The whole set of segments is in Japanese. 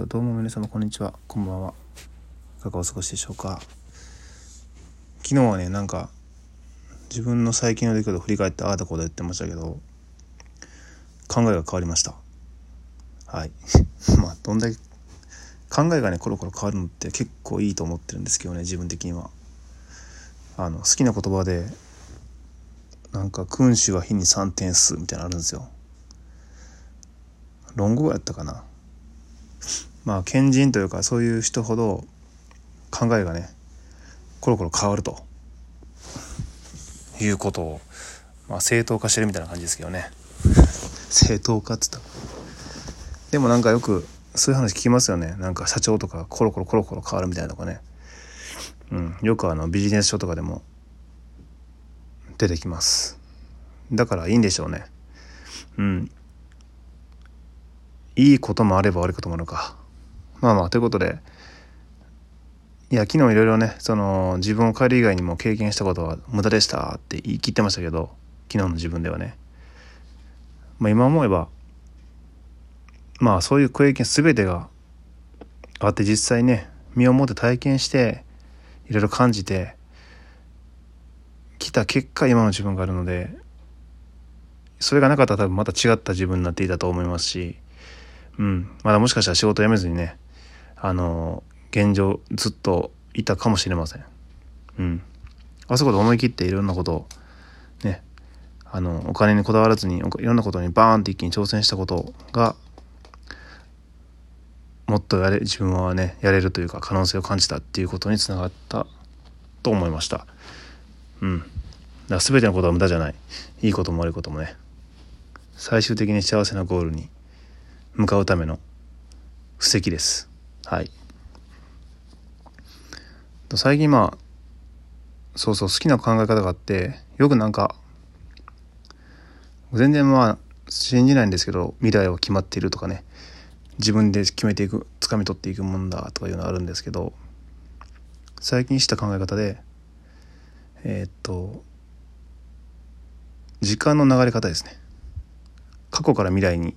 と、どうも皆様こんにちは。こんばんは。いかがお過ごしでしょうか。昨日はね、なんか、自分の最近の出来事を振り返ってああだこうだ言ってましたけど、考えが変わりました。はい。まあ、どんだけ、考えがね、コロコロ変わるのって結構いいと思ってるんですけどね、自分的には。あの、好きな言葉で、なんか、君主は日に3点数みたいなのあるんですよ。論語やったかな。まあ賢人というかそういう人ほど考えがねコロコロ変わると。いうことを、まあ、正当化してるみたいな感じですけどね。正当化っつった。でもなんかよくそういう話聞きますよね。なんか社長とかコロコロコロコロ変わるみたいなとかね、うん、よくあのビジネス書とかでも出てきます。だからいいんでしょうね。うん。いいこともあれば悪いこともあるかまあまあということでいや昨日いろいろねその自分を変える以外にも経験したことは無駄でしたって言い切ってましたけど昨日の自分ではね。まあ今思えばまあそういう経験全てがあって実際ね身をもって体験していろいろ感じてきた結果今の自分があるのでそれがなかったら多分また違った自分になっていたと思いますしうん。まだもしかしたら仕事辞めずにねあの現状ずっといたかもしれません。うん。あそこで思い切っていろんなことをねあのお金にこだわらずにいろんなことにバーンって一気に挑戦したことがもっとやれ自分はねやれるというか可能性を感じたっていうことにつながったと思いました。うん。だから全てのことは無駄じゃない。いいことも悪いこともね。最終的に幸せなゴールに向かうための布石です。はい。最近まあ、そうそう好きな考え方があって、よくなんか、全然まあ、信じないんですけど、未来は決まっているとかね、自分で決めていく、掴み取っていくもんだとかいうのあるんですけど、最近した考え方で、えー、っと、時間の流れ方ですね。過去から未来に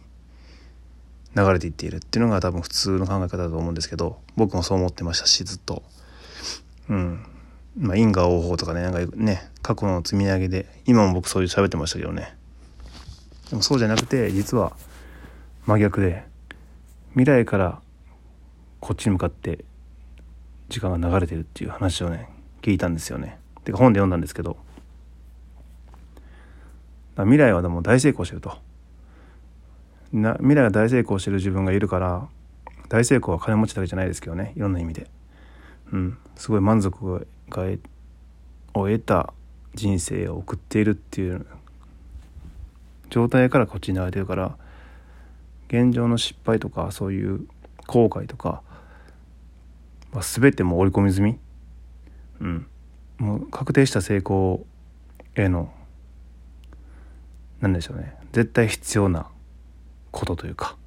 流れていっているっていうのが多分普通の考え方だと思うんですけど僕もそう思ってましたしずっと。うん。まあ因果応報とかねなんかね過去の積み上げで今も僕そういう喋ってましたけどね。でもそうじゃなくて実は真逆で未来からこっちに向かって時間が流れてるっていう話をね聞いたんですよね。てか本で読んだんですけど。未来はでも大成功してると。な未来が大成功してる自分がいるから大成功は金持ちだけじゃないですけどねいろんな意味で、うん、すごい満足がを得た人生を送っているっていう状態からこっちに流れてるから現状の失敗とかそういう後悔とかは全てもう織り込み済み、うん、もう確定した成功への何でしょうね。絶対必要なことというか。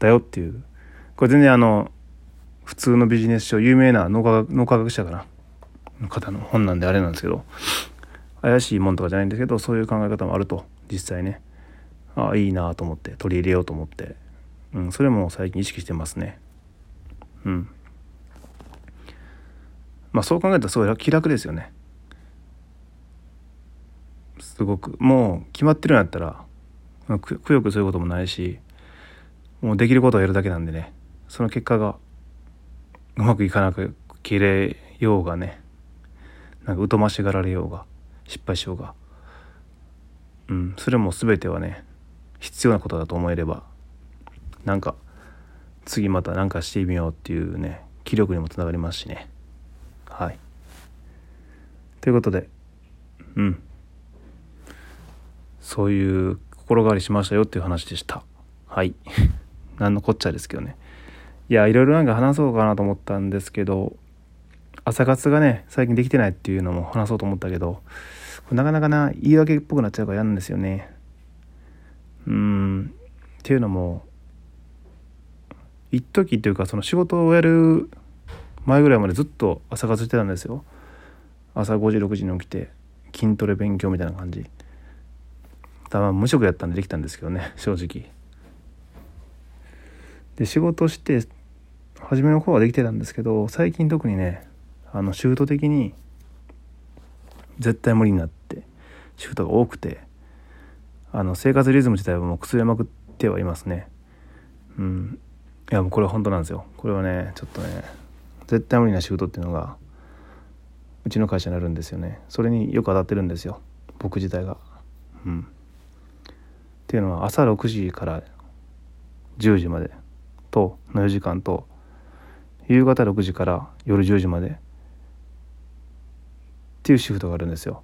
だよっていう。これ全然あの普通のビジネス書有名な脳科学脳科学者かな。の方の本なんであれなんですけど。怪しいもんとかじゃないんですけどそういう考え方もあると。実際ね。ああいいなと思って取り入れようと思って、うん、それも最近意識してますね。うん。まあそう考えたらすごい気楽ですよね。すごく。もう決まってるんやったらまあ、くよくそういうこともないしもうできることをやるだけなんでねその結果がうまくいかなく切れようがねなんか疎ましがられようが失敗しようがうんそれも全てはね必要なことだと思えればなんか次また何かしてみようっていうね気力にもつながりますしね。はい。ということでうん。そういう心変わりしましたよっていう話でした。はい。何のこっちゃですけどね。いや、いろいろなんか話そうかなと思ったんですけど、朝活がね、最近できてないっていうのも話そうと思ったけど、なかなかな、言い訳っぽくなっちゃうから嫌なんですよね。うん、っていうのも、一時っていうか、その仕事をやる前ぐらいまでずっと朝活してたんですよ。朝5時、6時に起きて、筋トレ勉強みたいな感じ。たま無職やったんでできたんですけどね 正直。で仕事して初めの頃はできてたんですけど最近特にねあのシュート的に絶対無理になってシュートが多くてあの生活リズム自体はもう崩れまくってはいますね。うん。いやもうこれは本当なんですよ。これはねちょっとね絶対無理なシュートっていうのがうちの会社にあるんですよね。それによく当たってるんですよ。僕自体が。うん。っていうのは朝6時から10時までとの4時間と夕方6時から夜10時までっていうシフトがあるんですよ。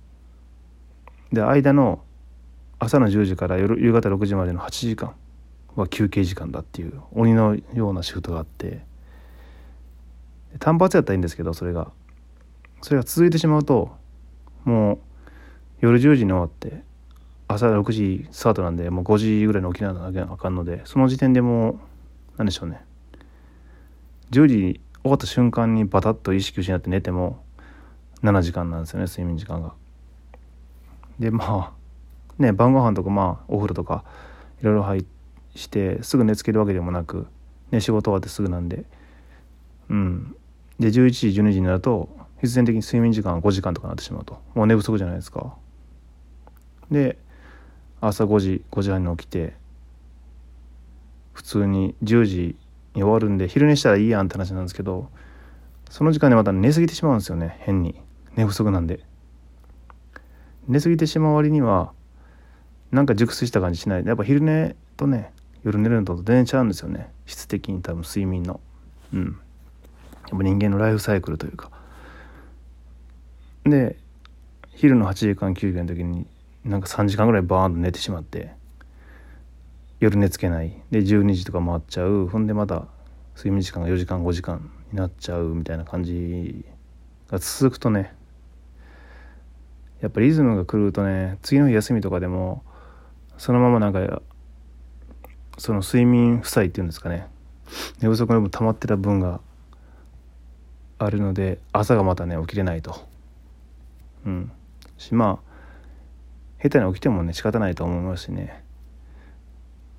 で間の朝の10時から夜夕方6時までの8時間は休憩時間だっていう鬼のようなシフトがあって。単発やったらいいんですけどそれが。それが続いてしまうともう夜10時に終わって朝6時スタートなんでもう5時ぐらいに起きなきゃあかんのでその時点でもう何でしょうね10時終わった瞬間にバタッと意識失って寝ても7時間なんですよね睡眠時間が。でまあね晩ご飯とかまあお風呂とかいろいろ入してすぐ寝つけるわけでもなく、ね、仕事終わってすぐなんでうんで11時12時になると必然的に睡眠時間が5時間とかなってしまうともう寝不足じゃないですか。で朝5時5時半に起きて普通に10時に終わるんで昼寝したらいいやんって話なんですけどその時間でまた寝過ぎてしまうんですよね変に。寝不足なんで。寝過ぎてしまう割にはなんか熟睡した感じしない。やっぱ昼寝とね夜寝るのと全然違うんですよね。質的に多分睡眠の。うん。やっぱ人間のライフサイクルというか。で昼の8時間休憩の時になんか3時間ぐらいバーンと寝てしまって夜寝つけない。で12時とか回っちゃう。ほんでまた睡眠時間が4時間5時間になっちゃうみたいな感じが続くとねやっぱりリズムが狂うとね次の日休みとかでもそのままなんかその睡眠負債っていうんですかね寝不足の分溜まってた分があるので朝がまたね起きれないと。うん。しまあ下手に起きてもね仕方ないと思いますしね。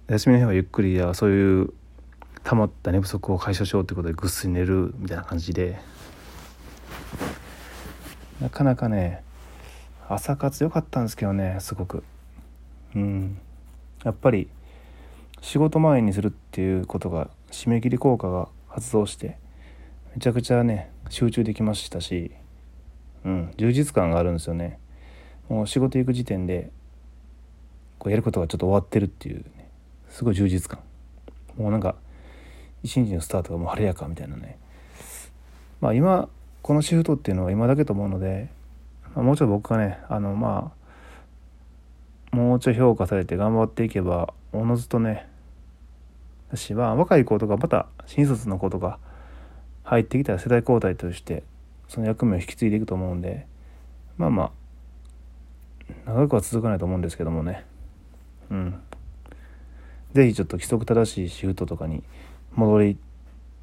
休みの日はゆっくりやそういう溜まった寝不足を解消しようということでぐっすり寝るみたいな感じで。なかなかね朝活良かったんですけどねすごく。うん。やっぱり仕事前にするっていうことが締め切り効果が発動してめちゃくちゃね集中できましたし、うん、充実感があるんですよね。もう仕事行く時点でこうやることがちょっと終わってるっていう、ね、すごい充実感。もうなんか一日のスタートがもう晴れやかみたいなね。まあ今このシフトっていうのは今だけと思うので、まあ、もうちょっと僕がねあのまあもうちょい評価されて頑張っていけばおのずとね私は若い子とかまた新卒の子とか入ってきたら世代交代としてその役目を引き継いでいくと思うんでまあまあ長くは続かないと思うんですけどもね。うん。是非ちょっと規則正しいシフトとかに戻り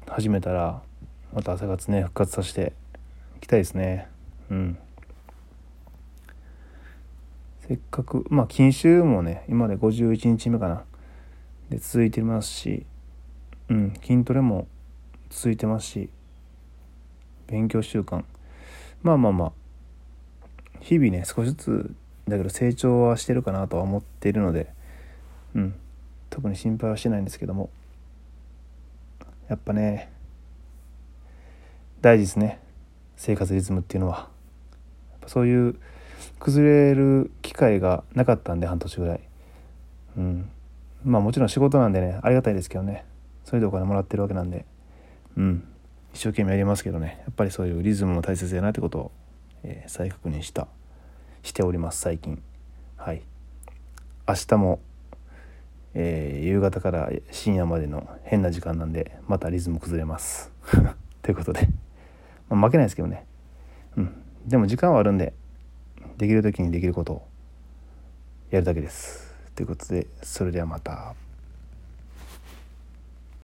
始めたらまた朝活ね復活させていきたいですね。うん。せっかくまあ禁酒もね今で51日目かな。で続いてますしうん。筋トレも続いてますし勉強習慣。まあまあまあ。日々ね少しずつだけど成長はしてるかなとは思っているのでうん。特に心配はしてないんですけども。やっぱね大事ですね。生活リズムっていうのは。そういう崩れる機会がなかったんで半年ぐらい。うん。まあもちろん仕事なんでねありがたいですけどね。それでお金もらってるわけなんで。うん。一生懸命やりますけどね。やっぱりそういうリズムも大切だなってことを、えー、再確認した。しております最近。はい。明日もえー、夕方から深夜までの変な時間なんでまたリズム崩れます。ということで、まあ、負けないですけどね。うん。でも時間はあるんでできる時にできることをやるだけです。ということでそれではまた。